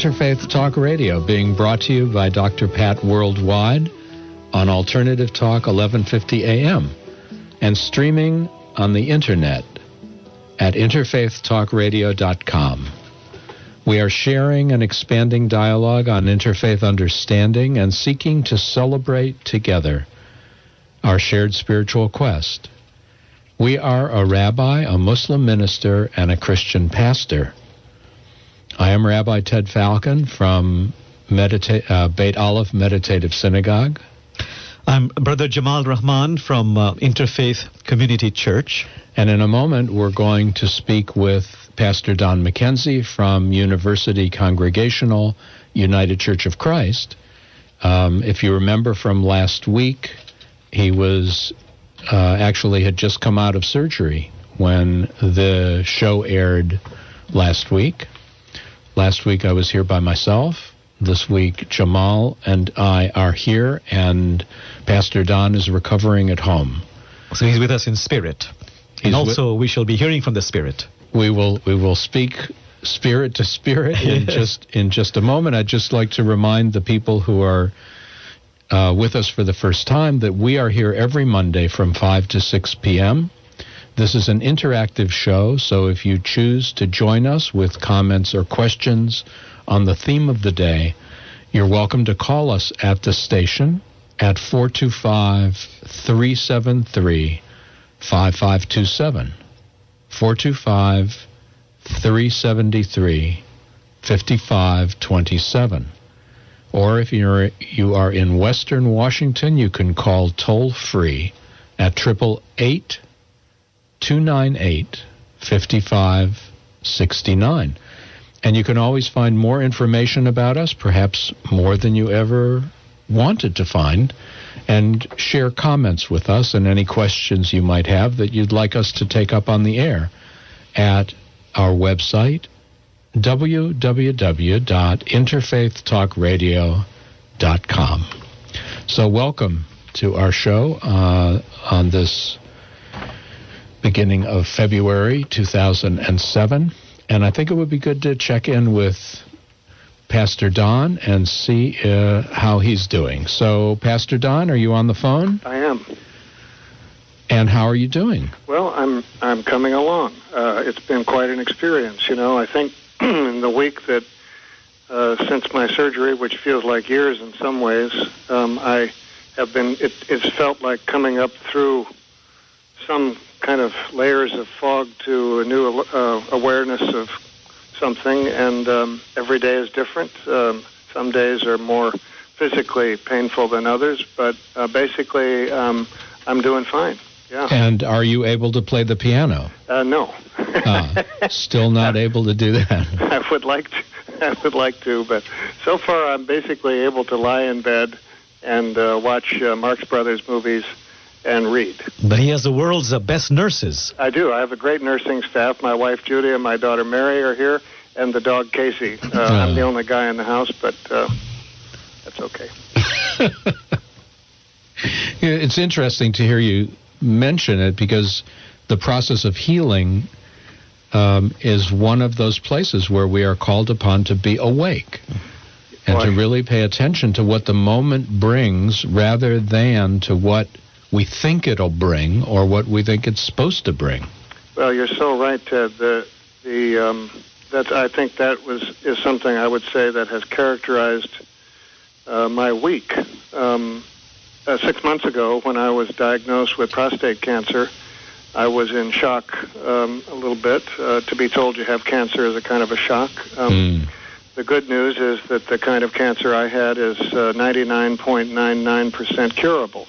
Interfaith Talk Radio being brought to you by Dr. Pat Worldwide on Alternative Talk 1150 AM and streaming on the internet at interfaithtalkradio.com. We are sharing and expanding dialogue on interfaith understanding and seeking to celebrate together our shared spiritual quest. We are a rabbi, a Muslim minister, and a Christian pastor. I am Rabbi Ted Falcon from Medita- uh, Bet Alef Meditative Synagogue. I'm Brother Jamal Rahman from uh, Interfaith Community Church. And in a moment, we're going to speak with Pastor Don McKenzie from University Congregational United Church of Christ. Um, if you remember from last week, he was uh, actually had just come out of surgery when the show aired last week. Last week I was here by myself. This week Jamal and I are here, and Pastor Don is recovering at home. So he's with us in spirit. He's and also, we shall be hearing from the Spirit. We will we will speak spirit to spirit in just in just a moment. I'd just like to remind the people who are uh, with us for the first time that we are here every Monday from 5 to 6 p.m. This is an interactive show, so if you choose to join us with comments or questions on the theme of the day, you're welcome to call us at the station at 425 373 5527. 425 373 5527. Or if you're you are in Western Washington, you can call toll free at triple eight two nine eight fifty five sixty nine. And you can always find more information about us, perhaps more than you ever wanted to find, and share comments with us and any questions you might have that you'd like us to take up on the air at our website, www.interfaithtalkradio.com. So, welcome to our show uh, on this beginning of February 2007. And I think it would be good to check in with Pastor Don and see uh, how he's doing. So, Pastor Don, are you on the phone? I am. And how are you doing? Well, I'm I'm coming along. Uh, it's been quite an experience. You know, I think in the week that uh, since my surgery, which feels like years in some ways, um, I have been. It, it's felt like coming up through some kind of layers of fog to a new uh, awareness of something, and um, every day is different. Um, some days are more physically painful than others, but uh, basically, um, I'm doing fine. Yeah. And are you able to play the piano? Uh, no. uh, still not able to do that. I would like to. I would like to, but so far I'm basically able to lie in bed and uh, watch uh, Marx Brothers movies and read. But he has the world's uh, best nurses. I do. I have a great nursing staff. My wife Judy and my daughter Mary are here, and the dog Casey. Uh, I'm the only guy in the house, but uh, that's okay. it's interesting to hear you mention it because the process of healing um, is one of those places where we are called upon to be awake and Boy. to really pay attention to what the moment brings rather than to what we think it'll bring or what we think it's supposed to bring. Well, you're so right, Ted. The the um, that I think that was is something I would say that has characterized uh, my week. Um, uh, six months ago, when I was diagnosed with prostate cancer, I was in shock um, a little bit. Uh, to be told you have cancer is a kind of a shock. Um, Mm. The good news is that the kind of cancer I had is uh, 99.99% curable.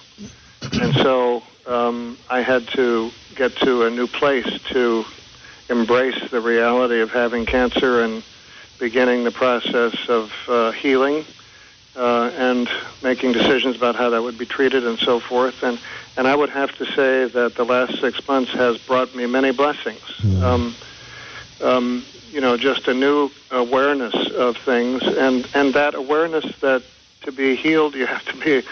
And so um, I had to get to a new place to embrace the reality of having cancer and beginning the process of uh, healing uh, and making decisions about how that would be treated and so forth. And and I would have to say that the last six months has brought me many blessings. Um, um, you know, just a new awareness of things, and and that awareness that to be healed, you have to be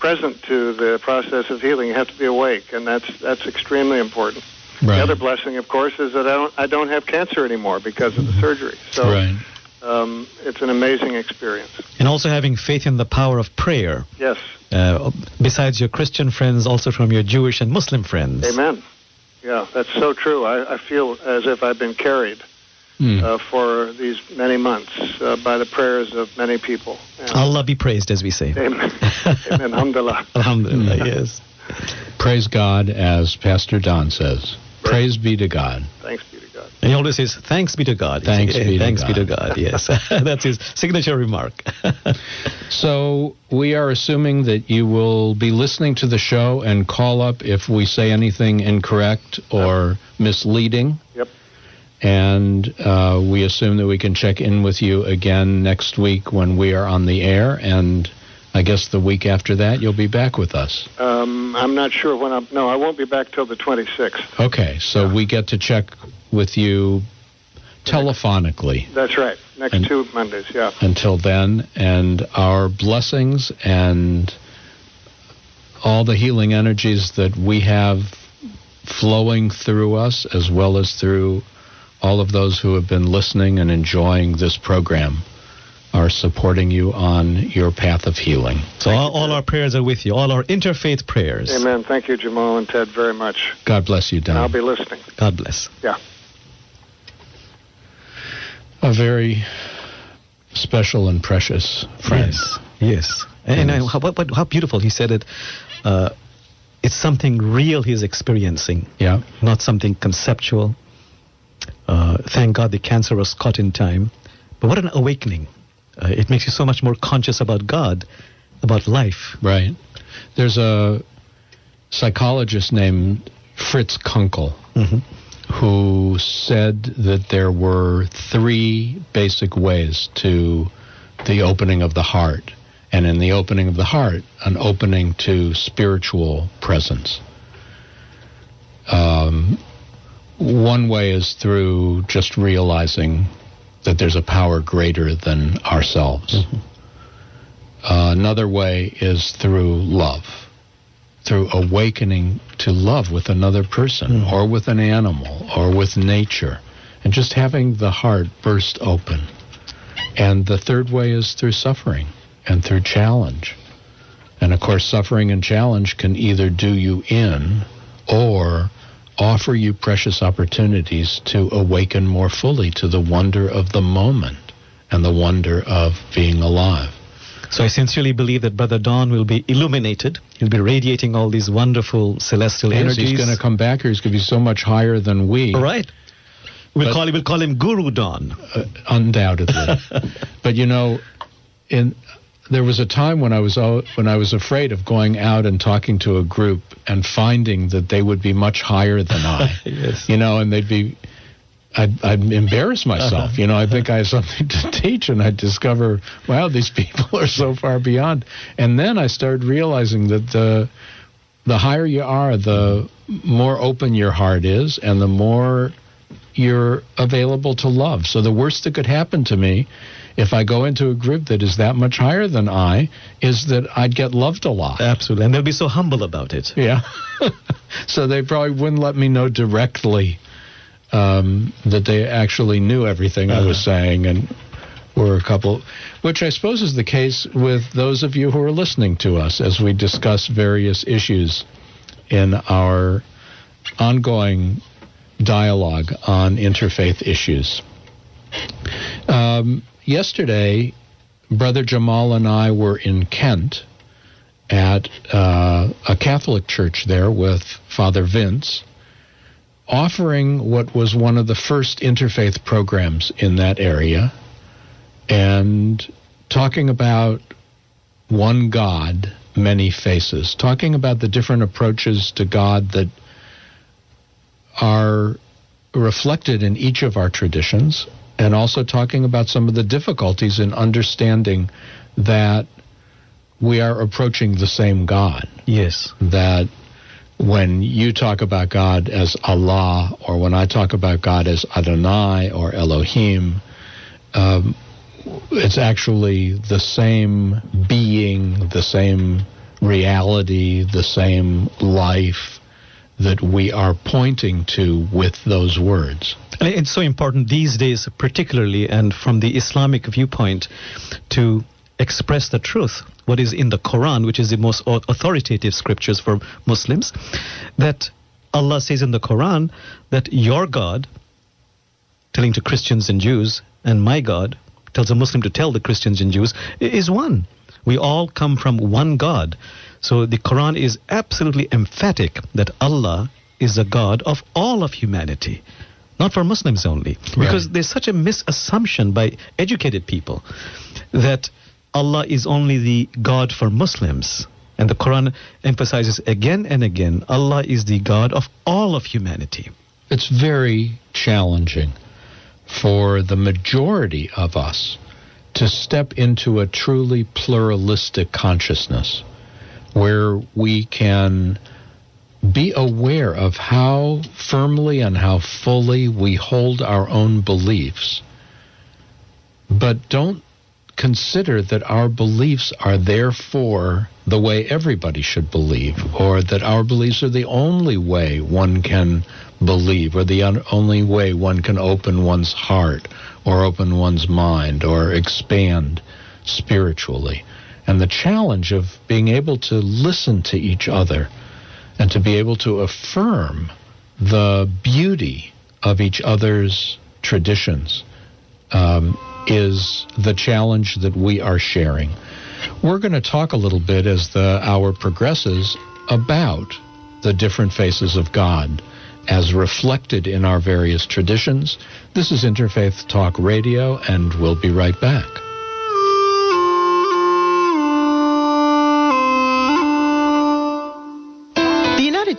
present to the process of healing. You have to be awake, and that's that's extremely important. Right. The other blessing, of course, is that I don't I don't have cancer anymore because of the surgery. So right. um, it's an amazing experience. And also having faith in the power of prayer. Yes. Uh, besides your Christian friends, also from your Jewish and Muslim friends. Amen. Yeah, that's so true. I, I feel as if I've been carried Hmm. uh, for these many months uh, by the prayers of many people. And- Allah be praised, as we say. Amen. Amen. Alhamdulillah. Alhamdulillah, yes. Praise God, as Pastor Don says. Praise be to God. Thanks be to God. And he always says, thanks be to God. Thanks He- be to thanks God. be to God, yes. That's his signature remark. So we are assuming that you will be listening to the show and call up if we say anything incorrect or misleading. Yep. And uh, we assume that we can check in with you again next week when we are on the air. And I guess the week after that, you'll be back with us. Um, I'm not sure when I'm. No, I won't be back till the 26th. Okay, so we get to check with you telephonically That's right. Next And- two Mondays. Yeah. until then, and our blessings and all the healing energies that we have flowing through us, as well as through all of those who have been listening and enjoying this program, are supporting you on your path of healing. so all, all our prayers are with you, all our interfaith prayers. Amen. Thank you, Jamal and Ted, very much. God bless you, Don. I'll be listening. God bless. Yeah. A very special and precious friend. Yes. Yes. And Yes. uh, how, what, what- how beautiful he said it. Uh, it's something real he's experiencing, Yeah. not something conceptual. Uh, thank God the cancer was caught in time. But what an awakening. Uh, it makes you so much more conscious about God, about life. Right. There's a psychologist named Fritz Kunkel Mhm. who said that there were three basic ways to the opening of the heart. And in the opening of the heart, an opening to spiritual presence. Um, one way is through just realizing that there's a power greater than ourselves. Uh, another way is through love, through awakening to love with another person or with an animal or with nature, and just having the heart burst open. And the third way is through suffering and through challenge. And of course, suffering and challenge can either do you in or offer you precious opportunities to awaken more fully to the wonder of the moment and the wonder of being alive. So I sincerely believe that Brother Don will be illuminated. He'll be radiating all these wonderful celestial Yes, energies. he's going to come back here. He's going to be so much higher than we. All right. We'll But- call him. We'll call him Guru Don. Uh, undoubtedly. but you know, in there was a time when I was when I was afraid of going out and talking to a group and finding that they would be much higher than I. Yes. You know, and they'd be. I'd, I'd embarrass myself. Uh-huh. You know, I think I have something to teach, and I'd discover, wow, these people are so far beyond. And then I started realizing that the the higher you are, the more open your heart is, and the more you're available to love. So the worst that could happen to me if I go into a group that is that much higher than I is that I'd get loved a lot. Absolutely, and they'll be so humble about it. Yeah. so they probably wouldn't let me know directly um, that they actually knew everything I was saying and were a couple, which I suppose is the case with those of you who are listening to us as we discuss various issues in our ongoing dialogue on interfaith issues. Um, yesterday, Brother Jamal and I were in Kent at uh, a Catholic church there with Father Vince, offering what was one of the first interfaith programs in that area and talking about one God, many faces, talking about the different approaches to God that are reflected in each of our traditions, and also talking about some of the difficulties in understanding that we are approaching the same God. Yes. That when you talk about God as Allah, or when I talk about God as Adonai or Elohim, um, it's actually the same being, the same reality, the same life that we are pointing to with those words. It's so important these days, particularly, and from the Islamic viewpoint, to express the truth, what is in the Quran, which is the most authoritative scriptures for Muslims, that Allah says in the Quran that your God, telling to Christians and Jews, and my God, tells a Muslim to tell the Christians and Jews, is one. We all come from one God. So the Quran is absolutely emphatic that Allah is the God of all of humanity, not for Muslims only. Because right. there's such a misassumption by educated people that Allah is only the God for Muslims. And the Quran emphasizes again and again Allah is the God of all of humanity. It's very challenging for the majority of us to step into a truly pluralistic consciousness where we can be aware of how firmly and how fully we hold our own beliefs, but don't consider that our beliefs are therefore the way everybody should believe, or that our beliefs are the only way one can believe, or the un- only way one can open one's heart, or open one's mind, or expand spiritually. And the challenge of being able to listen to each other and to be able to affirm the beauty of each other's traditions um, is the challenge that we are sharing. We're going to talk a little bit as the hour progresses about the different faces of God as reflected in our various traditions. This is Interfaith Talk Radio, and we'll be right back.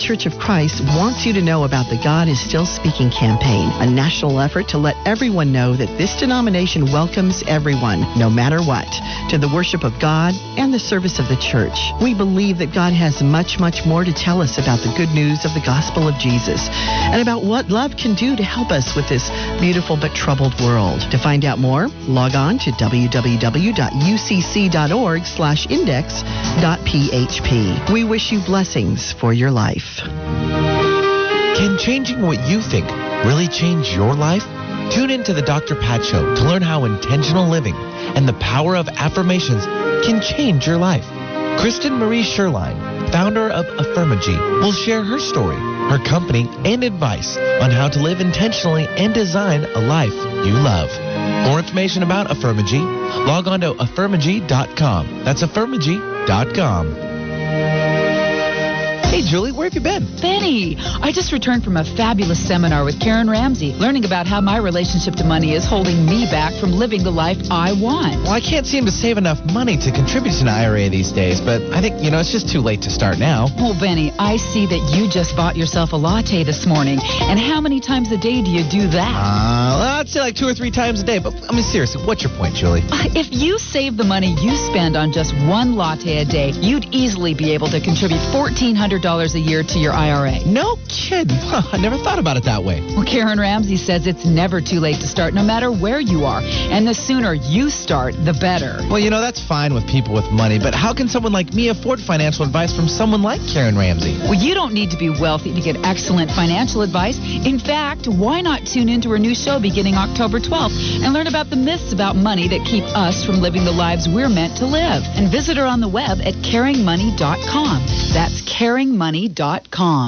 Church of Christ wants you to know about the God is Still Speaking campaign, a national effort to let everyone know that this denomination welcomes everyone, no matter what, to the worship of God and the service of the church. We believe that God has much, much more to tell us about the good news of the gospel of Jesus and about what love can do to help us with this beautiful but troubled world. To find out more, log on to www.ucc.org slash index.php. We wish you blessings for your life. Can changing what you think really change your life? Tune in to the Dr. Pat Show to learn how intentional living and the power of affirmations can change your life. Kristen Marie Sherline, founder of Affirmagy, will share her story, her company, and advice on how to live intentionally and design a life you love. More information about Affirmagy, log on to affirmagy.com. That's affirmagy.com. Hey, Julie, where have you been? Benny, I just returned from a fabulous seminar with Karen Ramsey, learning about how my relationship to money is holding me back from living the life I want. Well, I can't seem to save enough money to contribute to an IRA these days, but I think, you know, it's just too late to start now. Well, Benny, I see that you just bought yourself a latte this morning. And how many times a day do you do that? Uh, well, I'd say like two or three times a day. But, I mean, seriously, what's your point, Julie? Uh, if you save the money you spend on just one latte a day, you'd easily be able to contribute $1,400 a year to your IRA. No kidding. Huh, I never thought about it that way. Well, Karen Ramsey says it's never too late to start, no matter where you are. And the sooner you start, the better. Well, you know, that's fine with people with money, but how can someone like me afford financial advice from someone like Karen Ramsey? Well, you don't need to be wealthy to get excellent financial advice. In fact, why not tune into her new show beginning October 12th and learn about the myths about money that keep us from living the lives we're meant to live? And visit her on the web at caringmoney.com. That's caringmoney.com.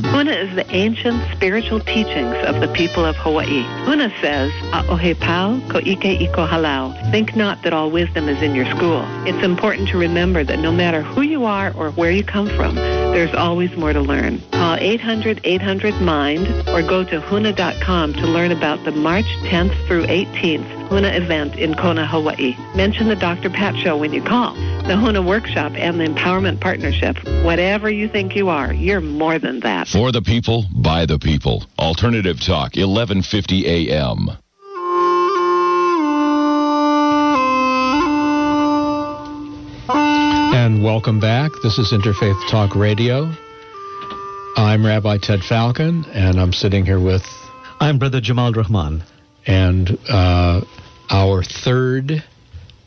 Huna is the ancient spiritual teachings of the people of Hawaii. Huna says, A'ohe pau ko ike iko halau. Think not that all wisdom is in your school. It's important to remember that no matter who you are or where you come from, there's always more to learn. Call 800-800-MIND or go to huna.com to learn about the March 10th through 18th Huna event in Kona, Hawaii. Mention the Dr. Pat Show when you call. The Huna Workshop and the Empowerment Partnership. Whatever you think you are, you're more than that. For the people, by the people. Alternative Talk, 1150 AM. And welcome back. This is Interfaith Talk Radio. I'm Rabbi Ted Falcon, and I'm sitting here with. I'm Brother Jamal Rahman. And uh, our third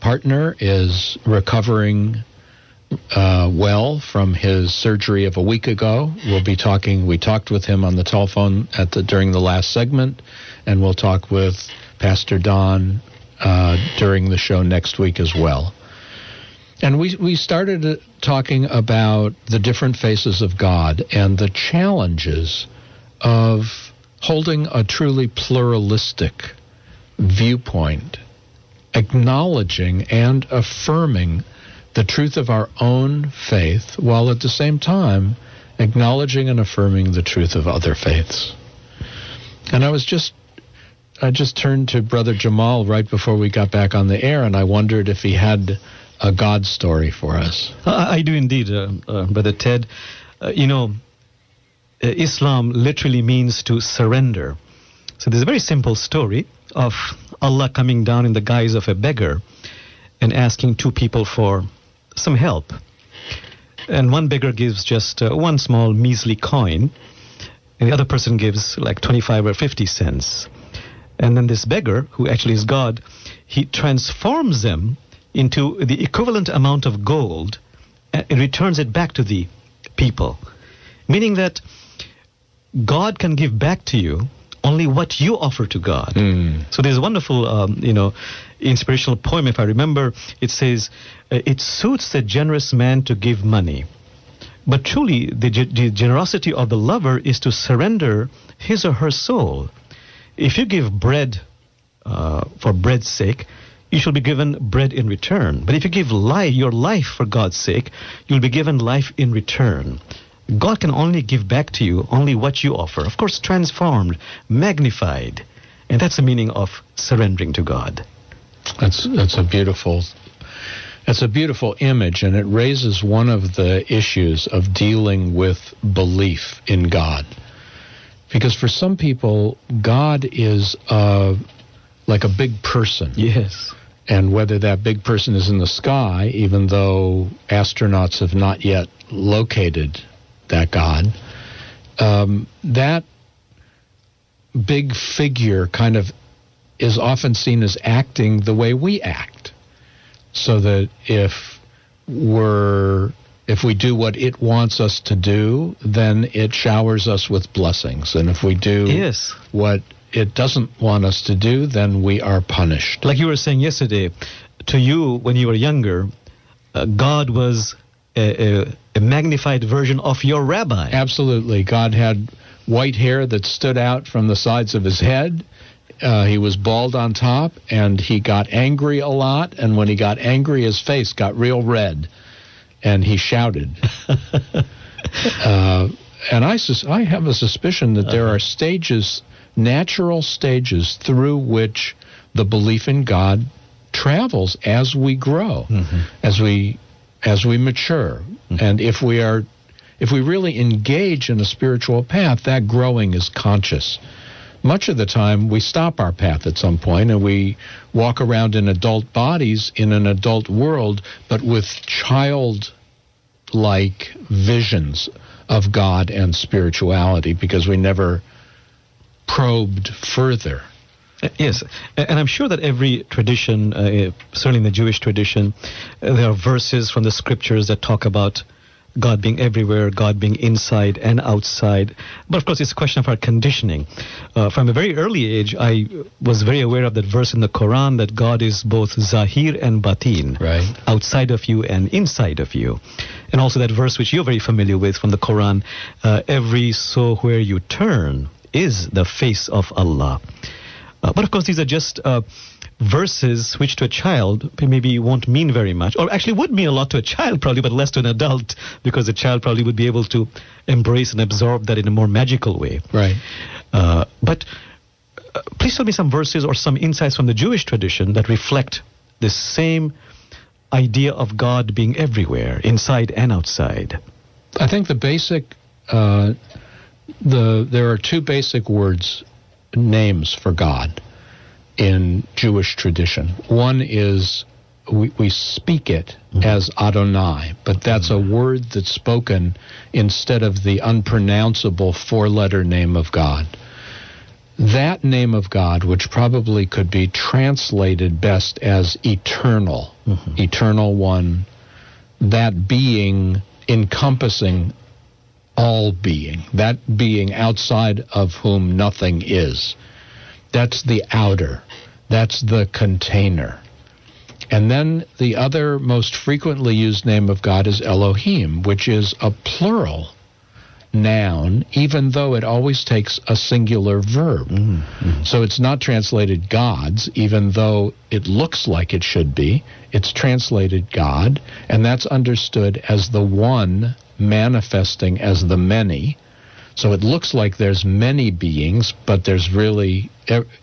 partner is recovering uh, well from his surgery of a week ago. We'll be talking. We talked with him on the telephone at the during the last segment, and we'll talk with Pastor Don uh, during the show next week as well. And we we started uh, talking about the different faces of God and the challenges of holding a truly pluralistic viewpoint, acknowledging and affirming the truth of our own faith while at the same time acknowledging and affirming the truth of other faiths. And I was just I just turned to Brother Jamal right before we got back on the air and I wondered if he had a God story for us. I, do indeed, uh, uh, Brother Ted. Uh, you know, uh, Islam literally means to surrender. So there's a very simple story of Allah coming down in the guise of a beggar and asking two people for some help. And one beggar gives just uh, one small measly coin, and the other person gives like 25 or 50 cents. And then this beggar, who actually is God, he transforms them into the equivalent amount of gold and returns it back to the people. Meaning that God can give back to you only what you offer to God. Mm. So there's a wonderful, um, you know, inspirational poem. If I remember, it says, uh, "It suits the generous man to give money, but truly the, ge- the generosity of the lover is to surrender his or her soul. If you give bread uh, for bread's sake." You shall be given bread in return. But if you give life, your life for God's sake, you'll be given life in return. God can only give back to you only what you offer. Of course, transformed, magnified. And that's the meaning of surrendering to God. That's that's a beautiful that's a beautiful image and it raises one of the issues of dealing with belief in God. Because for some people God is uh, like a big person. Yes. And whether that big person is in the sky, even though astronauts have not yet located that God, um, that big figure kind of is often seen as acting the way we act. So that if we're if we do what it wants us to do, then it showers us with blessings. And if we do Yes. what it doesn't want us to do, then we are punished. Like you were saying yesterday, to you, when you were younger, uh, God was a, a, a magnified version of your rabbi. Absolutely. God had white hair that stood out from the sides of his head. Uh, he was bald on top, and he got angry a lot. And when he got angry, his face got real red, and he shouted. uh, and I, sus- I have a suspicion that there are stages, natural stages, through which the belief in God travels as we grow, as we as we mature, Mm-hmm. and if we are if we really engage in a spiritual path, that growing is conscious. Much of the time, we stop our path at some point and we walk around in adult bodies in an adult world, but with child like visions of God and spirituality because we never probed further. Uh, Yes, and I'm sure that every tradition, uh, certainly in the Jewish tradition, uh, there are verses from the scriptures that talk about God being everywhere, God being inside and outside. But of course, it's a question of our conditioning. Uh, from a very early age, I was very aware of that verse in the Quran that God is both Zahir and Batin, Right. outside of you and inside of you. And also that verse which you're very familiar with from the Quran, uh, every so where you turn is the face of Allah. Uh, but of course, these are just uh, verses which to a child maybe won't mean very much, or actually would mean a lot to a child probably, but less to an adult, because the child probably would be able to embrace and absorb that in a more magical way. Right. Uh, but uh, please tell me some verses or some insights from the Jewish tradition that reflect this same idea of God being everywhere, inside and outside. I think the basic, uh, the there are two basic words, names for God in Jewish tradition. One is we, we speak it mm-hmm. as Adonai, but that's a word that's spoken instead of the unpronounceable four-letter name of God. That name of God, which probably could be translated best as eternal, mm-hmm. eternal one, that being encompassing all being, that being outside of whom nothing is. That's the outer, that's the container. And then the other most frequently used name of God is Elohim, which is a plural noun, even though it always takes a singular verb. Mm-hmm. So it's not translated gods, even though it looks like it should be. It's translated God, and that's understood as the one manifesting as the many. So it looks like there's many beings, but there's really,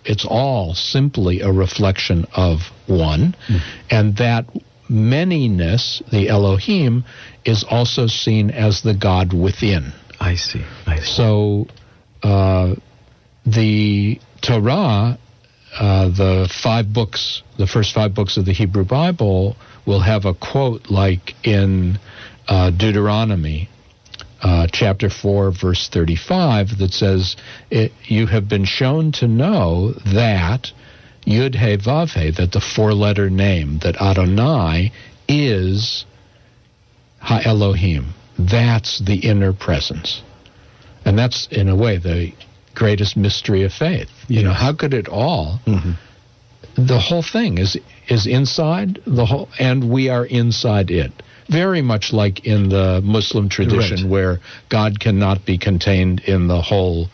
it's all simply a reflection of one. Mm. And that manyness, the Elohim, is also seen as the God within. I see. I see. So uh, the Torah, uh, the five books, the first five books of the Hebrew Bible, will have a quote like in uh, Deuteronomy uh, chapter 4, verse 35, that says, You have been shown to know that Yud He Vav He, that the four letter name, that Adonai is Ha Elohim. That's the inner presence. And that's, in a way, the greatest mystery of faith. You yes. know, how could it all? Mm-hmm. The whole thing is is inside the whole, and we are inside it very much like in the Muslim tradition, right. where God cannot be contained in the whole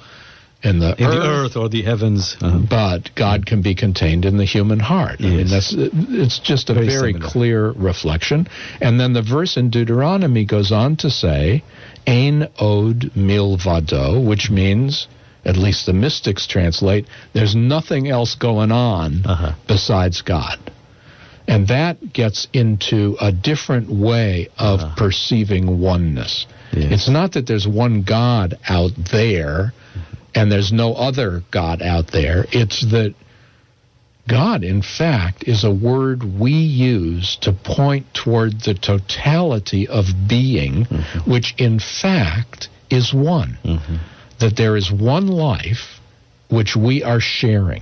in the, in earth, the earth or the heavens, uh-huh. but God can be contained in the human heart. Yes. I mean, that's it's just a very, very clear reflection. And then the verse in Deuteronomy goes on to say, "Ein od milvado," which means at least the mystics translate, there's nothing else going on uh-huh. besides God. And that gets into a different way of uh, perceiving oneness. Yes. It's not that there's one God out there and there's no other God out there. It's that God, in fact, is a word we use to point toward the totality of being, mm-hmm. which in fact is one. Mm-hmm. That there is one life which we are sharing.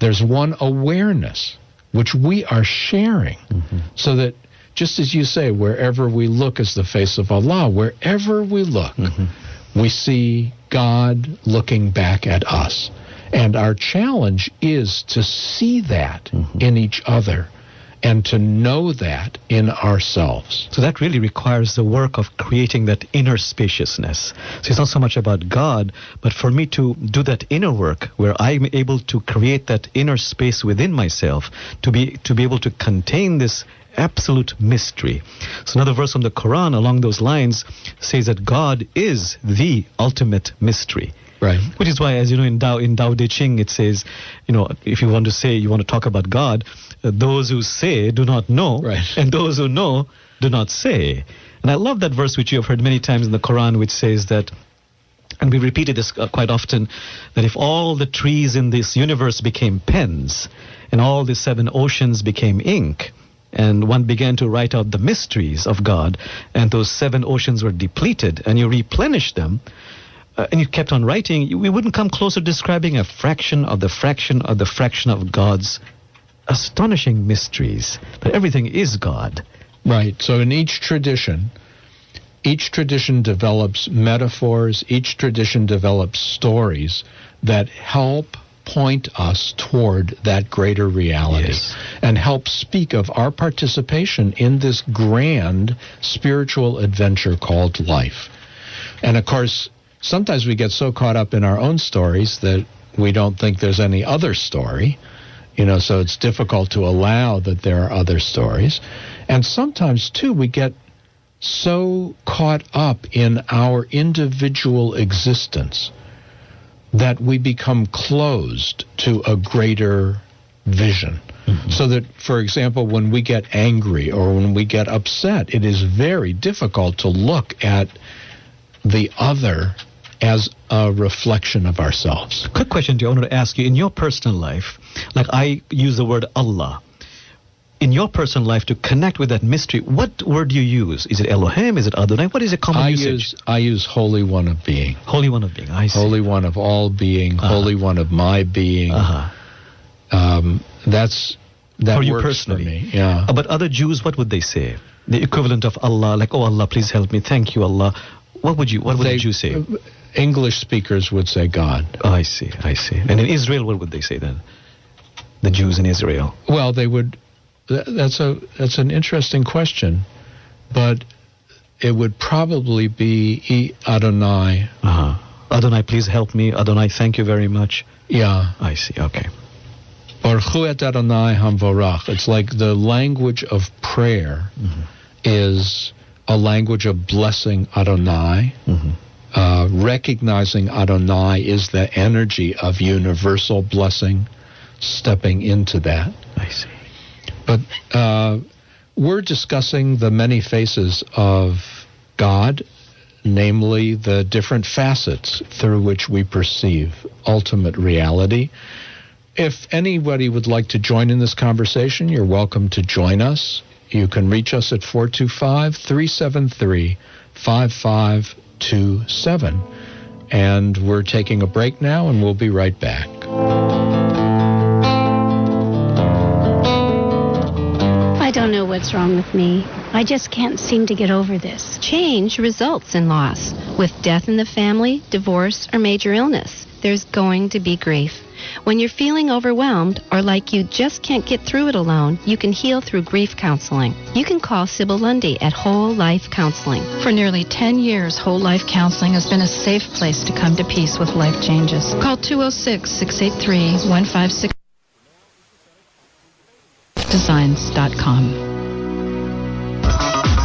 There's one awareness which we are sharing. Mm-hmm. So that, just as you say, wherever we look is the face of Allah, wherever we look, mm-hmm. we see God looking back at us. And our challenge is to see that mm-hmm. in each other and to know that in ourselves. So that really requires the work of creating that inner spaciousness. So it's not so much about God, but for me to do that inner work where I'm able to create that inner space within myself to be to be able to contain this absolute mystery. So another verse from the Quran along those lines says that God is the ultimate mystery. Right. Which is why, as you know, in Dao in Dao De Ching, it says, you know, if you want to say you want to talk about God, uh, those who say do not know, right. and those who know do not say. And I love that verse which you have heard many times in the Quran, which says that and we repeated this uh, quite often that if all the trees in this universe became pens and all the seven oceans became ink and one began to write out the mysteries of God and those seven oceans were depleted and you replenished them uh, and you kept on writing, we wouldn't come close to describing a fraction of the fraction of the fraction of God's astonishing mysteries. That everything is God. Right. So in each tradition, each tradition develops metaphors, each tradition develops stories that help point us toward that greater reality yes. and help speak of our participation in this grand spiritual adventure called life. And of course, sometimes we get so caught up in our own stories that we don't think there's any other story. You know, so it's difficult to allow that there are other stories. And sometimes, too, we get so caught up in our individual existence that we become closed to a greater vision. Mm-hmm. So that, for example, when we get angry or when we get upset, it is very difficult to look at the other as a reflection of ourselves. Quick question you. I wanted to ask you in your personal life, like I use the word Allah. In your personal life, to connect with that mystery, what word do you use? Is it Elohim? Is it Adonai? What is a common I usage? Use, I use Holy One of Being. Holy One of Being. I see. Holy One of all being. Uh-huh. Holy One of my being. Uh-huh. Um, that's that for you works personally. for me. Yeah. Uh, but other Jews, what would they say? the equivalent of Allah, like, oh Allah, please help me, thank you Allah, what would you what would They- you say? English speakers would say God. Oh, I see, I see. And in Israel, what would they say then? The Jews in Israel. Well, they would. Th- That's a that's an interesting question, but it would probably be E Adonai. Uh-huh. Adonai, please help me. Adonai, thank you very much. Yeah, I see. Okay. Baruch et Adonai Hamvorach. It's like the language of prayer is a language of blessing Adonai. Mhm. Uh, recognizing Adonai is the energy of universal blessing, stepping into that. I see. But uh, we're discussing the many faces of God, namely the different facets through which we perceive ultimate reality. If anybody would like to join in this conversation, you're welcome to join us. You can reach us at 425 373 5527. And we're taking a break now, and we'll be right back. What's wrong with me. I just can't seem to get over this. Change results in loss. With death in the family, divorce, or major illness, there's going to be grief. When you're feeling overwhelmed or like you just can't get through it alone, you can heal through grief counseling. You can call Sybil Lundy at Whole Life Counseling. For nearly 10 years, Whole Life Counseling has been a safe place to come to peace with life changes. Call 206 683 156 designs.com.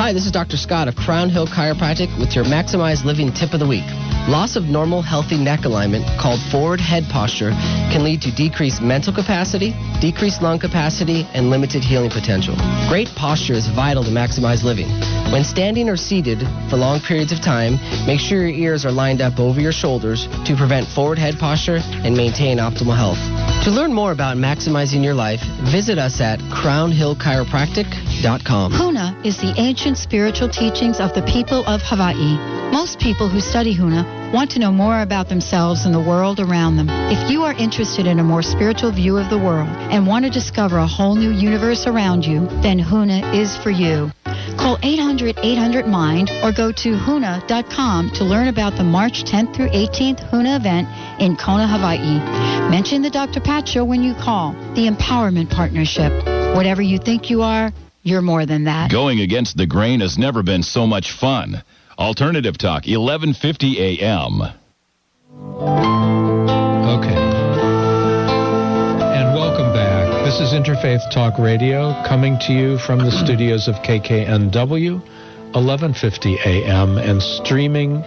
Hi, this is Dr. Scott of Crown Hill Chiropractic with your Maximized Living Tip of the Week. Loss of normal, healthy neck alignment, called forward head posture, can lead to decreased mental capacity, decreased lung capacity, and limited healing potential. Great posture is vital to maximize living. When standing or seated for long periods of time, make sure your ears are lined up over your shoulders to prevent forward head posture and maintain optimal health. To learn more about maximizing your life, visit us at crownhillchiropractic.com. is the ancient spiritual teachings of the people of Hawaii. Most people who study Huna want to know more about themselves and the world around them. If you are interested in a more spiritual view of the world and want to discover a whole new universe around you, then Huna is for you. Call 800-800-MIND or go to huna.com to learn about the March 10th through 18th Huna event in Kona, Hawaii. Mention the Dr. Pat Show when you call. The Empowerment Partnership. Whatever you think you are, you're more than that. Going against the grain has never been so much fun. Alternative Talk, 1150 a.m. Okay. And welcome back. This is Interfaith Talk Radio coming to you from the studios of KKNW, 1150 AM, and streaming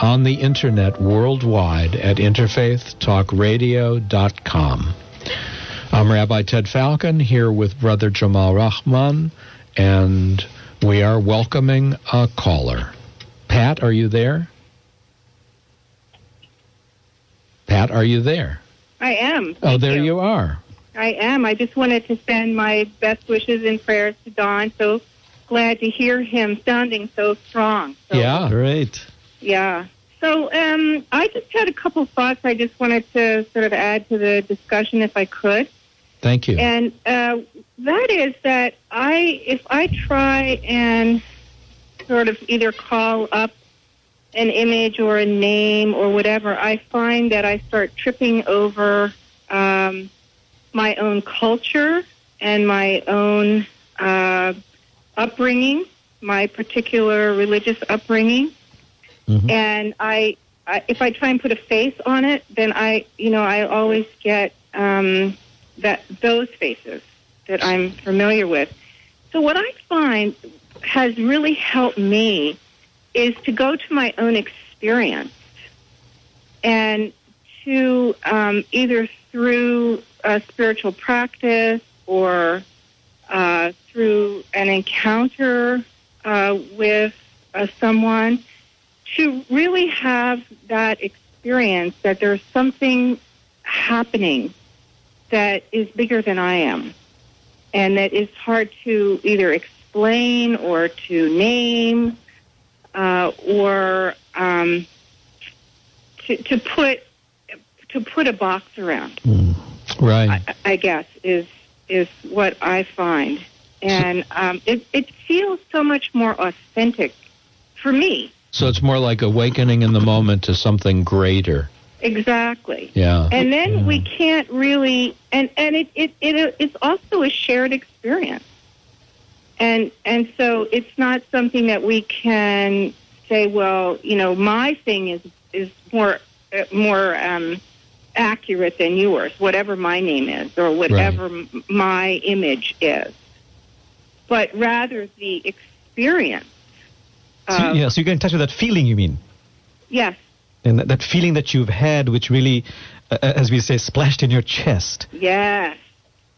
on the internet worldwide at interfaithtalkradio.com. I'm Rabbi Ted Falcon here with Brother Jamal Rahman, and we are welcoming a caller. Pat, are you there? Pat, are you there? I am. Oh, Thank there you are. I am. I just wanted to send my best wishes and prayers to Don. So glad to hear him sounding so strong. So, yeah. Great. Yeah. So um, I just had a couple thoughts I just wanted to sort of add to the discussion if I could. Thank you. And uh, that is that I, if I try and sort of either call up an image or a name or whatever, I find that I start tripping over um, my own culture and my own uh, upbringing, my particular religious upbringing. And I, I, if I try and put a face on it, then I, you know, I always get um, that those faces that I'm familiar with. So what I find has really helped me is to go to my own experience and to um, either through a spiritual practice or uh, through an encounter uh, with uh, someone to really have that experience that there's something happening that is bigger than I am and that is hard to either explain or to name uh, or um, to, to put to put a box around. Right. I, I guess is is what I find, and um, it it feels so much more authentic for me. So it's more like awakening in the moment to something greater. Exactly. Yeah. And then we can't really, and and it it it it's also a shared experience, and and so it's not something that we can say, well, you know, my thing is is more uh, more um, accurate than yours, whatever my name is or whatever m my image is, but rather the experience. So, yeah, so you get in touch with that feeling, you mean? Yes. And that, feeling that you've had, which really, uh, as we say, splashed in your chest. Yes.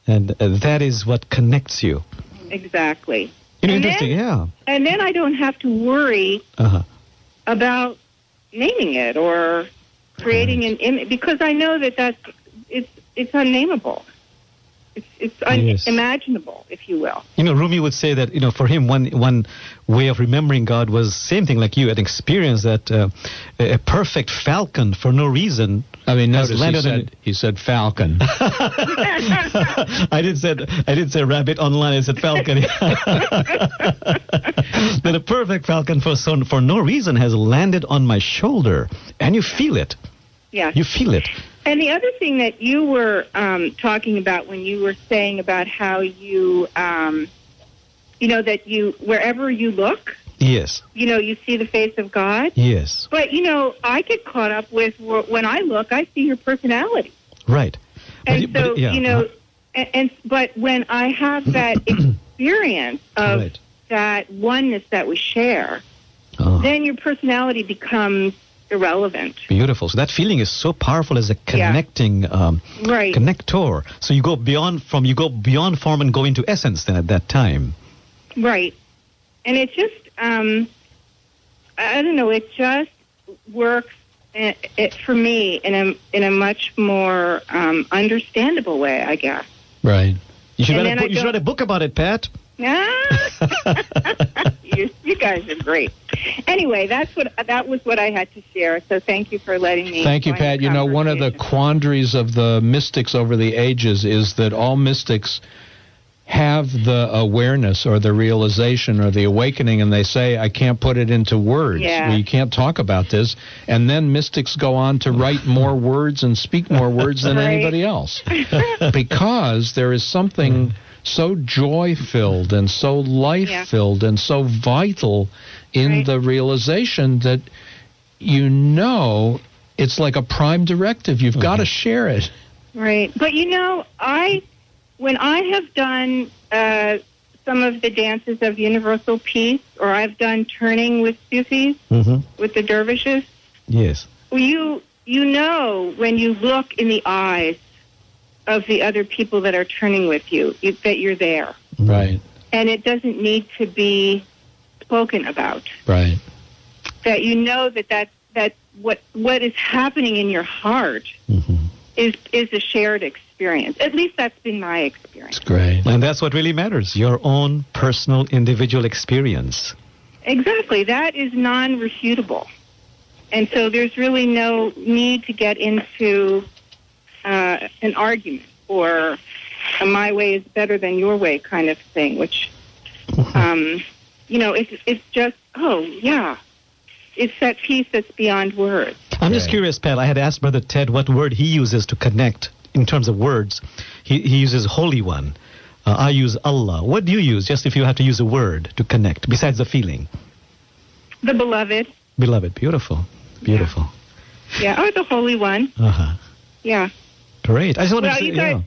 And uh, that is what connects you. Exactly. You know, And interesting, then- yeah. And then I don't have to worry Uh-huh. about naming it or creating an image because I know that that's it's it's unnameable. It's it's unimaginable, if you will. You know, Rumi would say that, you know, for him, one one way of remembering God was same thing like you, an experience that uh, a a perfect falcon for no reason. I mean, has notice he landed on said, he said falcon. I did said I did say rabbit online. I said falcon. that a perfect falcon for so, for no reason has landed on my shoulder, and you feel it. Yes. You feel it. And the other thing that you were um, talking about when you were saying about how you, um, you know, that you wherever you look, Yes. you know, you see the face of God. Yes. But you know, I get caught up with when I look, I see your personality. Right. And But- but- so, yeah, you know, and, and but when I have that experience of Right. that oneness that we share, Oh. then your personality becomes irrelevant. Beautiful. So that feeling is so powerful as a connecting um, Right. connector. So you go beyond from you go beyond form and go into essence then at that time. Right. And it just, um, I don't know, it just works uh, it, for me in a in a much more um, understandable way, I guess. Right. You should, write a, book, you should write a book about it, Pat. Ah! you, you guys are great. Anyway, that's what that was what I had to share. So thank you for letting me. Thank you, Pat. You know, one of the quandaries of the mystics over the ages is that all mystics have the awareness or the realization or the awakening, and they say, I can't put it into words. Yeah. We can't talk about this. And then mystics go on to write more words and speak more words than Right. anybody else. because there is something hmm. So joy filled and so life filled and so vital in the realization that you know it's like a prime directive. You've got to share it. Right. But you know, I when I have done uh, some of the dances of universal peace, or I've done turning with Sufis Mm-hmm. with the dervishes, Yes. you you know when you look in the eyes of the other people that are turning with you, you that you're there, Right. and it doesn't need to be spoken about. Right. That you know that that that what what is happening in your heart mm-hmm. is is a shared experience. At least that's been my experience. Great. And that's what really matters your own personal, individual experience. Exactly. That is non refutable. And so there's really no need to get into uh, an argument or a my way is better than your way kind of thing, which, um, you know, it's, it's just, oh, yeah. It's that piece that's beyond words. I'm just curious, Pat. I had asked Brother Ted what word he uses to connect in terms of words. He, he uses Holy One. Uh, I use Allah. What do you use, just if you have to use a word to connect, besides the feeling? The beloved, Beloved. Beautiful. Beautiful. yeah, or the Holy One, Uh huh. yeah. Great. I just wanted Well, to say, you guys, yeah.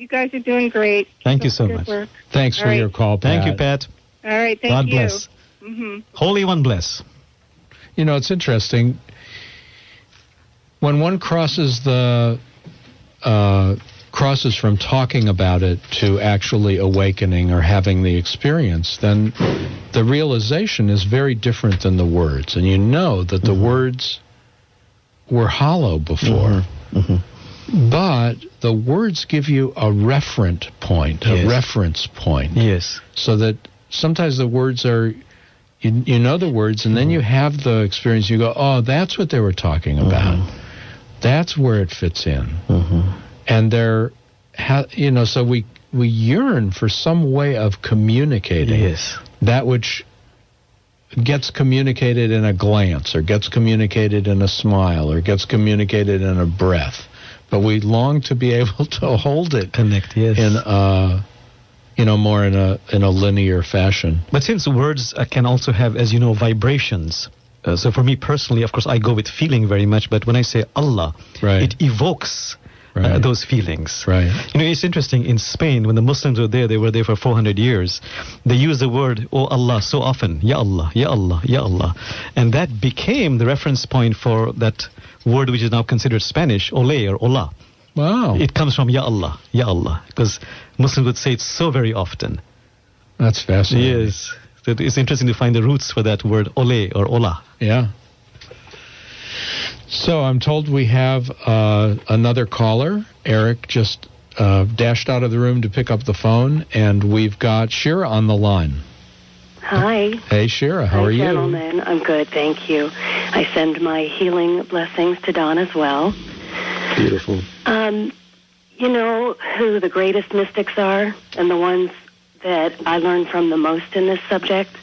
you guys are doing great. Thank you so much. work. Thanks All for right. your call, Pat. Thank you, Pat. All right, thank God you. bless. hmm Holy One bless. You know, it's interesting. When one crosses the uh, crosses from talking about it to actually awakening or having the experience, then the realization is very different than the words. And you know that the words were hollow before. But the words give you a referent point, a Yes. reference point. Yes. So that sometimes the words are, you, you know the words, and then mm-hmm. you have the experience. You go, oh, that's what they were talking about. Mm-hmm. That's where it fits in. Mm-hmm. And they're, ha, you know, so we we yearn for some way of communicating Yes. that which gets communicated in a glance or gets communicated in a smile or gets communicated in a breath but we long to be able to hold it Connect, yes. in a you know more in a in a linear fashion But since words uh, can also have, as you know, vibrations. Uh, so for me personally, of course, I go with feeling very much. But when I say Allah, Right. it evokes uh, those feelings. right You know, it's interesting. In Spain, when the Muslims were there, they were there for 400 years. They used the word "Oh Allah" so often. Ya Allah, Ya Allah, Ya Allah, and that became the reference point for that word, which is now considered Spanish, "Ole" or "Ola." wow It comes from Ya Allah, Ya Allah, because Muslims would say it so very often. that's fascinating Yes. It's interesting to find the roots for that word ole or ola. yeah so i'm told we have uh, another caller eric just uh, dashed out of the room to pick up the phone and we've got shira on the line Hi. hey shira how Hi, are you gentlemen. I'm good, thank you. I send my healing blessings to Don as well. Beautiful. Um, you know who the greatest mystics are, and the ones that I learned from the most in this subject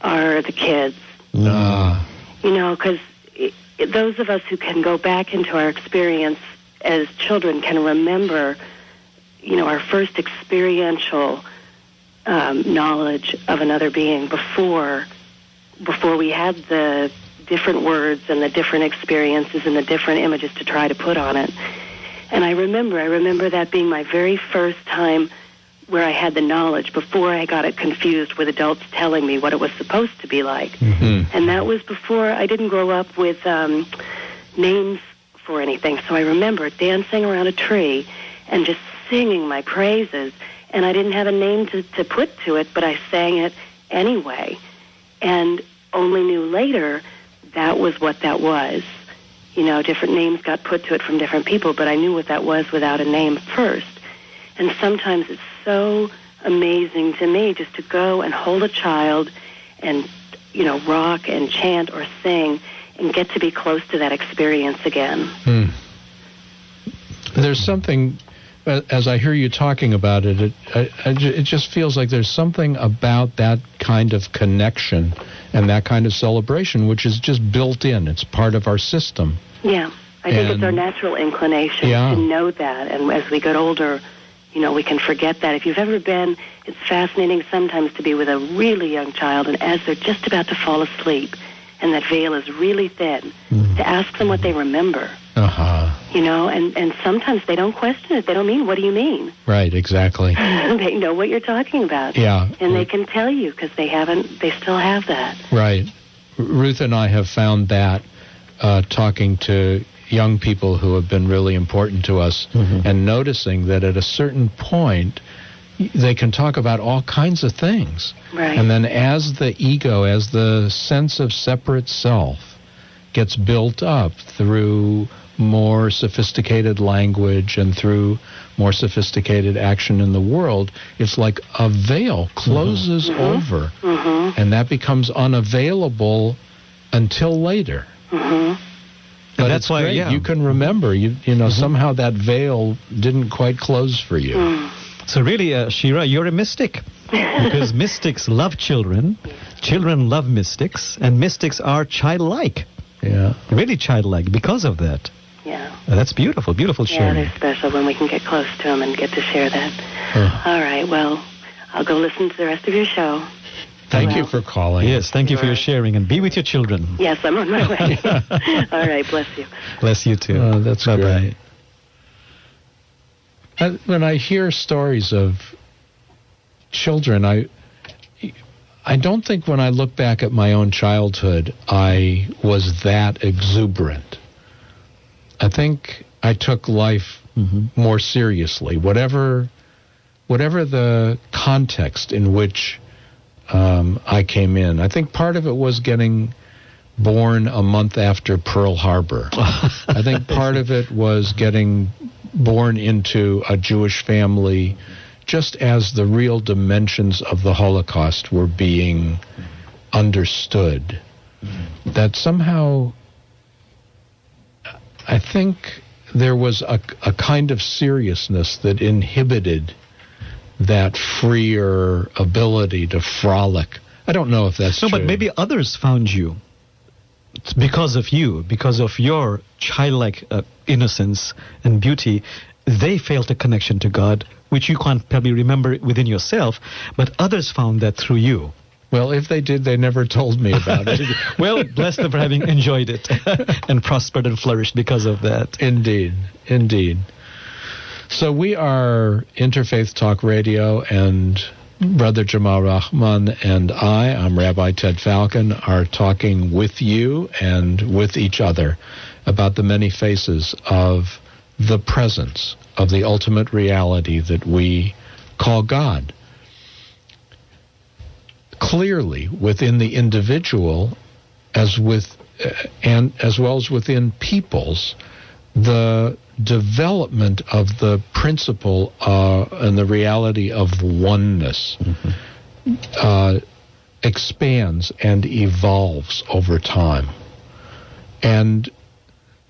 are the kids. Ah, You know, because those of us who can go back into our experience as children can remember, you know, our first experiential um, knowledge of another being before before we had the different words and the different experiences and the different images to try to put on it. And I remember, I remember that being my very first time where I had the knowledge before I got it confused with adults telling me what it was supposed to be like. And that was before I didn't grow up with um, names for anything. So I remember dancing around a tree and just singing my praises. And I didn't have a name to, to put to it, but I sang it anyway. And only knew later that was what that was. You know, different names got put to it from different people, but I knew what that was without a name first. And sometimes it's so amazing to me just to go and hold a child and, you know, rock and chant or sing and get to be close to that experience again. Hmm. There's something, as I hear you talking about it, it, I, I it just feels like there's something about that kind of connection and that kind of celebration which is just built in. It's part of our system. Yeah, I think it's our natural inclination Yeah. to know that. And as we get older, you know, we can forget that. If you've ever been, it's fascinating sometimes to be with a really young child, and as they're just about to fall asleep, and that veil is really thin, to ask them what they remember. Uh huh. You know, and and sometimes they don't question it. They don't mean, "What do you mean?" Right. Exactly. they know what you're talking about. Yeah. And they can tell you because they haven't. They still have that. Right. Ruth and I have found that uh, talking to young people who have been really important to us and noticing that at a certain point y- they can talk about all kinds of things. Right. And then as the ego, as the sense of separate self gets built up through more sophisticated language and through more sophisticated action in the world, it's like a veil closes over Mm-hmm. and that becomes unavailable until later. Mm-hmm. But that's it's why, yeah. you can remember. You you know somehow that veil didn't quite close for you. Mm. So really, uh, Shira, you're a mystic. because mystics love children, children love mystics, and mystics are childlike. Yeah. Really childlike because of that. Yeah. Uh, that's beautiful, beautiful sharing. Yeah, sharing. they're special when we can get close to them and get to share that. All right. Well, I'll go listen to the rest of your show. Thank you for calling. Yes, thank you for your sharing, and be with your children. Yes, I'm on my way. All right. Bless you. Bless you too. Oh, that's Bye-bye. great. I, when I hear stories of children, I I don't think when I look back at my own childhood I was that exuberant. I think I took life Mm-hmm. more seriously, whatever whatever the context in which um, I came in. I think part of it was getting born a month after Pearl Harbor. I think part of it was getting born into a Jewish family just as the real dimensions of the Holocaust were being understood. That somehow, I think there was a, a kind of seriousness that inhibited that freer ability to frolic. I don't know if that's no, true. but maybe others found you It's because of you, because of your childlike uh, innocence and beauty. They felt a connection to God, which you can't probably remember within yourself, but others found that through you. Well, if they did, they never told me about it. well, bless them for having enjoyed it and prospered and flourished because of that. Indeed, indeed. So we are Interfaith Talk Radio, and Brother Jamal Rahman and I, I'm Rabbi Ted Falcon, are talking with you and with each other about the many faces of the presence of the ultimate reality that we call God. Clearly, within the individual, as with uh, and as well as within peoples, the development of the principle uh, and the reality of oneness uh, expands and evolves over time. And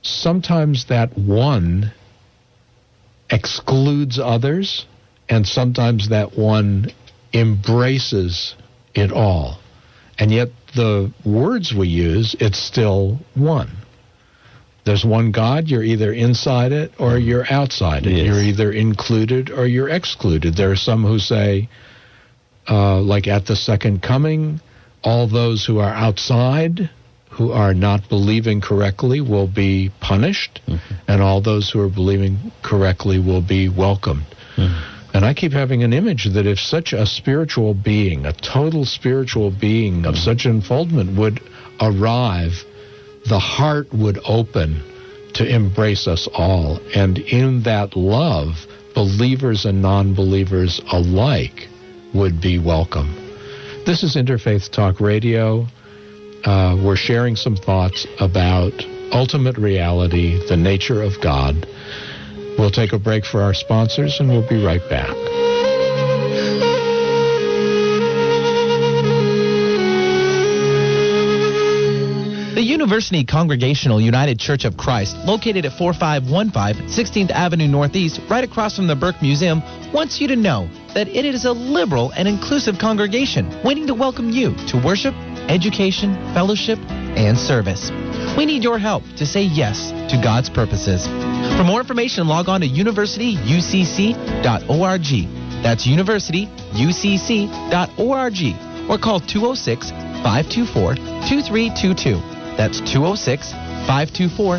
sometimes that one excludes others, and sometimes that one embraces it all. And yet, the words we use, it's still one. There's one God, you're either inside it or you're outside it. Yes. You're either included or you're excluded. There are some who say, uh, like at the second coming, all those who are outside, who are not believing correctly, will be punished, mm-hmm. and all those who are believing correctly will be welcomed. Mm-hmm. And I keep having an image that if such a spiritual being, a total spiritual being of mm-hmm. such unfoldment would arrive, the heart would open to embrace us all. And in that love, believers and non believers alike would be welcome. This is Interfaith Talk Radio. Uh, we're sharing some thoughts about ultimate reality, the nature of God. We'll take a break for our sponsors and we'll be right back. University Congregational United Church of Christ, located at 4515 16th Avenue Northeast, right across from the Burke Museum, wants you to know that it is a liberal and inclusive congregation waiting to welcome you to worship, education, fellowship, and service. We need your help to say yes to God's purposes. For more information, log on to universityucc.org. That's universityucc.org or call 206 524 2322. That's 206 524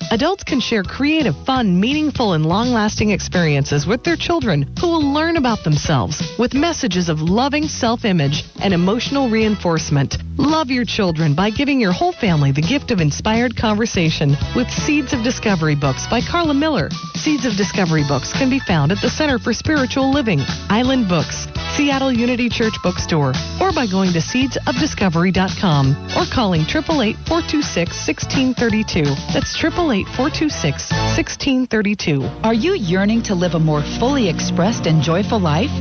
Adults can share creative, fun, meaningful, and long lasting experiences with their children who will learn about themselves with messages of loving self image and emotional reinforcement. Love your children by giving your whole family the gift of inspired conversation with Seeds of Discovery books by Carla Miller. Seeds of Discovery books can be found at the Center for Spiritual Living, Island Books, Seattle Unity Church Bookstore, or by going to seedsofdiscovery.com or calling 888 426 1632. That's 888 426 1632. Are you yearning to live a more fully expressed and joyful life?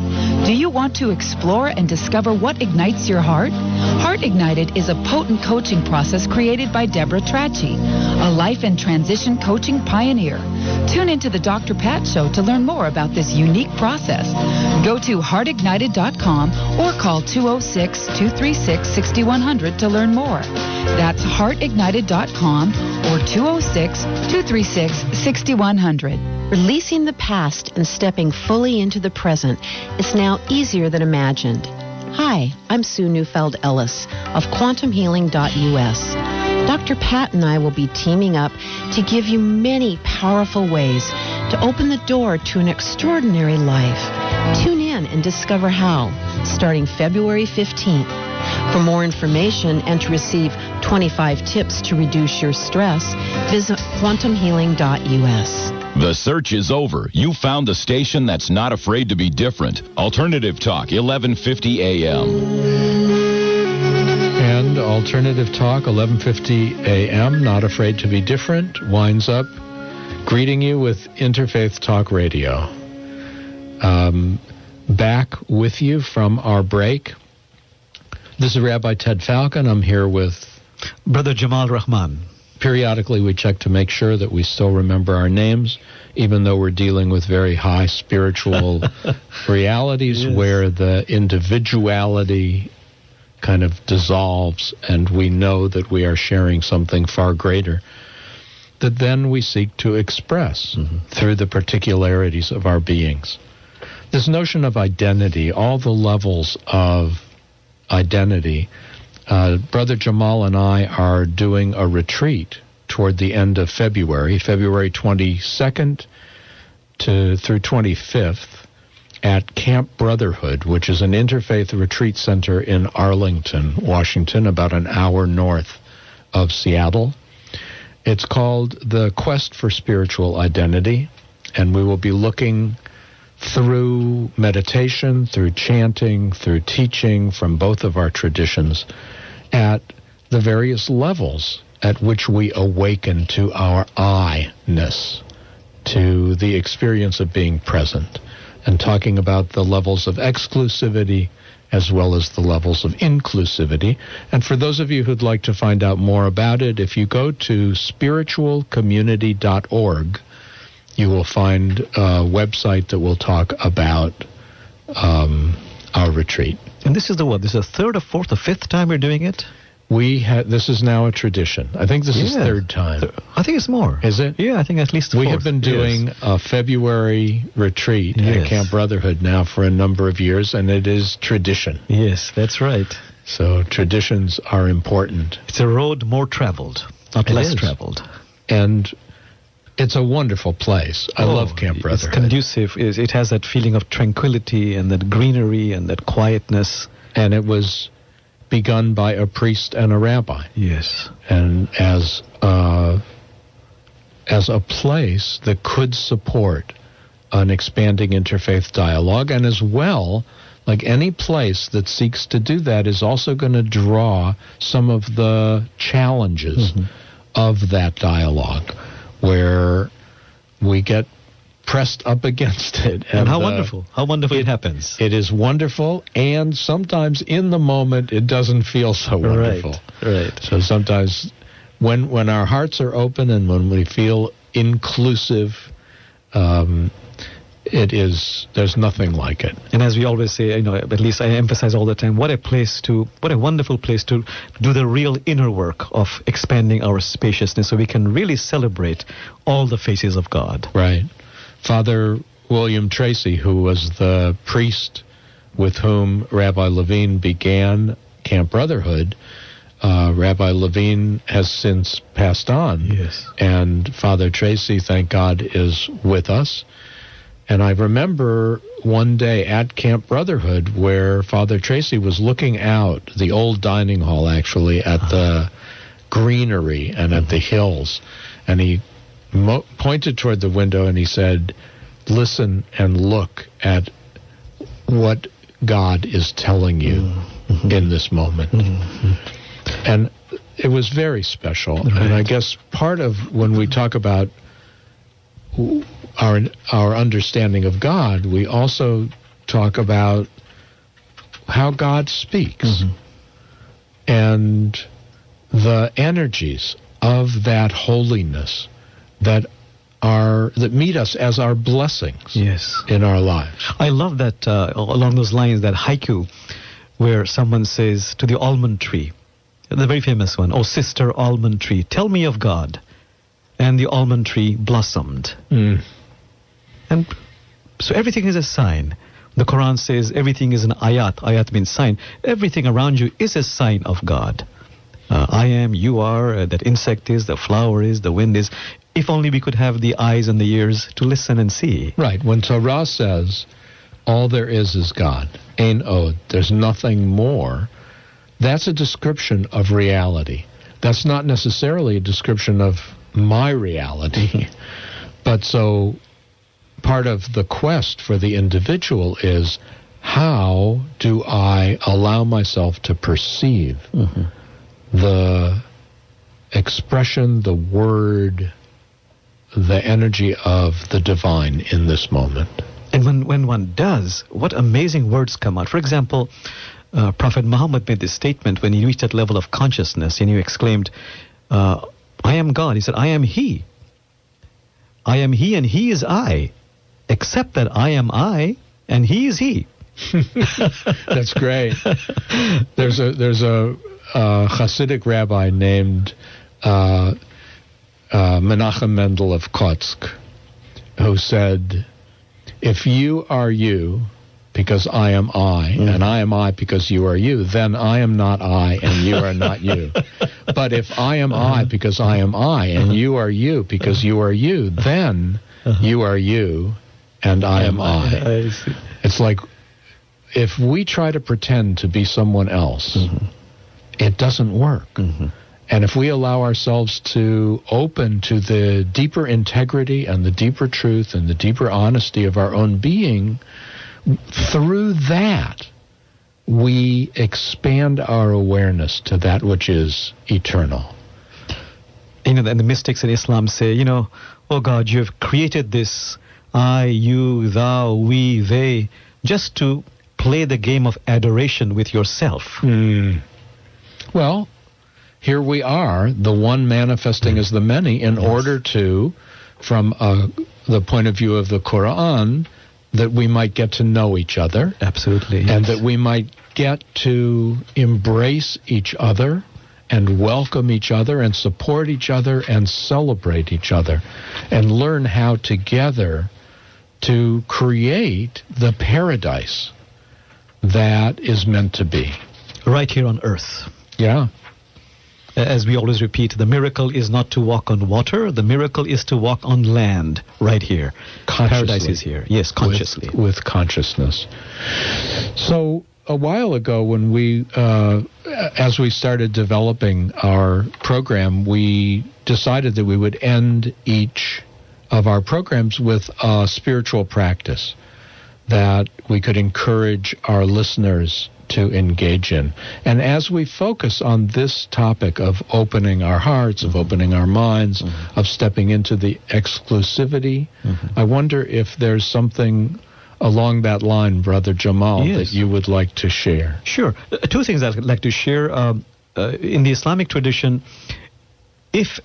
Do you want to explore and discover what ignites your heart? Heart Ignited is a potent coaching process created by Deborah Trachy, a life and transition coaching pioneer. Tune into the Dr. Pat Show to learn more about this unique process. Go to heartignited.com or call 206 236 6100 to learn more. That's heartignited.com or 206 236 6100. Releasing the past and stepping fully into the present is now easier than imagined. Hi, I'm Sue Neufeld Ellis of quantumhealing.us. Dr. Pat and I will be teaming up to give you many powerful ways to open the door to an extraordinary life. Tune in and discover how, starting February 15th. For more information and to receive 25 tips to reduce your stress, visit quantumhealing.us. The search is over. You found the station that's not afraid to be different. Alternative Talk, 1150 AM. And Alternative Talk, 1150 AM, Not Afraid to Be Different, winds up greeting you with Interfaith Talk Radio. Um, back with you from our break. This is Rabbi Ted Falcon. I'm here with Brother Jamal Rahman. Periodically, we check to make sure that we still remember our names, even though we're dealing with very high spiritual realities Yes. where the individuality kind of dissolves and we know that we are sharing something far greater that then we seek to express mm-hmm. through the particularities of our beings. This notion of identity, all the levels of identity, uh, Brother Jamal and I are doing a retreat toward the end of February, February 22nd to through 25th at Camp Brotherhood, which is an interfaith retreat center in Arlington, Washington, about an hour north of Seattle. It's called The Quest for Spiritual Identity, and we will be looking through meditation, through chanting, through teaching from both of our traditions at the various levels at which we awaken to our I-ness, to the experience of being present, and talking about the levels of exclusivity as well as the levels of inclusivity. And for those of you who'd like to find out more about it, if you go to spiritualcommunity.org, you will find a website that will talk about um, our retreat. And this is the what? This is the third or fourth or fifth time we're doing it? We ha- this is now a tradition. I think this is third time. I think it's more. Is it? Yeah, I think at least We fourth. have been doing Yes. a February retreat Yes. at Camp Brotherhood now for a number of years, and it is tradition. Yes, that's right. So traditions are important. It's a road more traveled, not It less is. traveled. And it's a wonderful place. I Oh, love Camp It's conducive. It it has that feeling of tranquility and that greenery and that quietness. and it was begun by a priest and a rabbi. Yes. and as uh, as a place that could support an expanding interfaith dialogue, and as well, like any place that seeks to do that, is also going to draw some of the challenges of that dialogue, where we get pressed up against it. And, how uh, wonderful. How wonderful it, happens. It is wonderful, and sometimes in the moment it doesn't feel so wonderful. Right. So sometimes when when our hearts are open and when we feel inclusive, um, it is there's nothing like it. And as we always say, you know, at least I emphasize all the time, what a place to, what a wonderful place to do the real inner work of expanding our spaciousness so we can really celebrate all the faces of God. Right. Father William Treacy, who was the priest with whom Rabbi Levine began Camp Brotherhood, uh, Rabbi Levine has since passed on. Yes. And Father Treacy, thank God, is with us. And I remember one day at Camp Brotherhood where Father Treacy was looking out, the old dining hall actually, at the greenery and at the mm-hmm. hills. And he mo- pointed toward the window and he said, Listen and look at what God is telling you mm-hmm. in this moment. Mm-hmm. And it was very special. And I guess part of when we talk about our our understanding of God, we also talk about how God speaks and the energies of that holiness that are that meet us as our blessings Yes. in our lives. I love that uh, along those lines, that haiku where someone says to the almond tree, the very famous one, Oh, sister almond tree, tell me of God. And the almond tree blossomed. Mm. And so everything is a sign. The Quran says everything is an ayat. Ayat means sign. Everything around you is a sign of God. Uh, I am, you are, uh, that insect is, the flower is, the wind is. If only we could have the eyes and the ears to listen and see. Right. When Torah says, all there is is God, Ein Od, there's nothing more, that's a description of reality. That's not necessarily a description of my reality. but so part of the quest for the individual is how do I allow myself to perceive Mm-hmm. the expression, the word, the energy of the divine in this moment? And when, when one does, what amazing words come out. For example, uh, Prophet Muhammad made this statement when he reached that level of consciousness and he exclaimed, uh, I am God. He said, I am He. I am He and He is I. Except that I am I and He is He. That's great. There's a there's a Hasidic rabbi named uh, uh, Menachem Mendel of Kotsk who said, "If you are you." Because I am I, and I am I because you are you, then I am not I, and you are not you. but if I am I because I am I, and you are you because you are you, then you are you, and I am I. It's like if we try to pretend to be someone else, it doesn't work. And if we allow ourselves to open to the deeper integrity and the deeper truth and the deeper honesty of our own being, through that, we expand our awareness to that which is eternal. You know, and the mystics in Islam say, you know, oh God, you have created this I, you, thou, we, they, just to play the game of adoration with yourself. Hmm. Well, here we are, the one manifesting as the many, in order to, from uh, the point of view of the Quran, that we might get to know each other. Absolutely. And that we might get to embrace each other and welcome each other and support each other and celebrate each other and learn how together to create the paradise that is meant to be. Right here on earth. Yeah. As we always repeat, the miracle is not to walk on water, the miracle is to walk on land right here. Paradise is here. Yes, consciously. With, with consciousness. So, a while ago, when we, uh, as we started developing our program, we decided that we would end each of our programs with a spiritual practice that we could encourage our listeners to engage in. And as we focus on this topic of opening our hearts, of opening our minds, of stepping into the exclusivity, I wonder if there's something along that line, Brother Jamal, Yes. that you would like to share. Sure. Uh, two things I'd like to share. Um, uh, in the Islamic tradition, if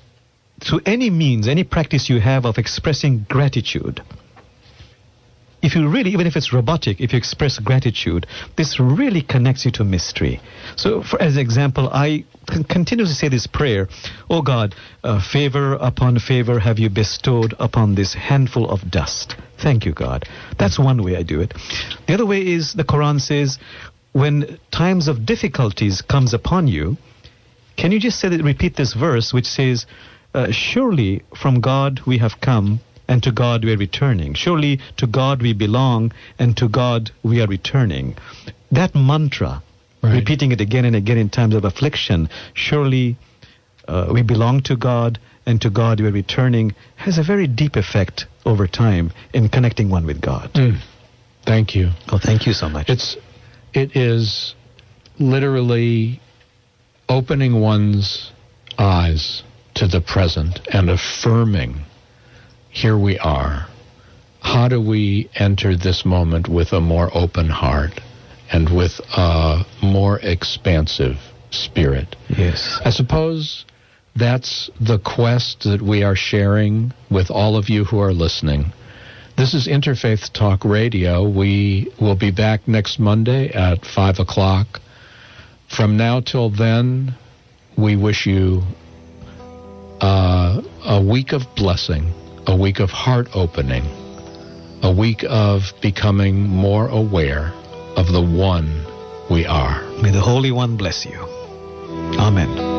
through any means, any practice you have of expressing gratitude, if you really, even if it's robotic, if you express gratitude, this really connects you to mystery. So, for, as example, I con- continuously say this prayer Oh God, uh, favor upon favor have you bestowed upon this handful of dust. Thank you, God. That's one way I do it. The other way is the Quran says, when times of difficulties comes upon you, can you just say that, repeat this verse which says, uh, Surely from God we have come, and to God we are returning. Surely to God we belong, and to God we are returning. That mantra, repeating it again and again in times of affliction, surely uh, we belong to God, and to God we are returning, has a very deep effect over time in connecting one with God. Mm. Thank you. Oh, thank you so much. It's it is literally opening one's eyes to the present and affirming here we are. How do we enter this moment with a more open heart and with a more expansive spirit? Yes. I suppose that's the quest that we are sharing with all of you who are listening. This is Interfaith Talk Radio. We will be back next Monday at 5 o'clock. From now till then, we wish you uh, a week of blessing, a week of heart opening, a week of becoming more aware of the one we are. May the Holy One bless you. Amen.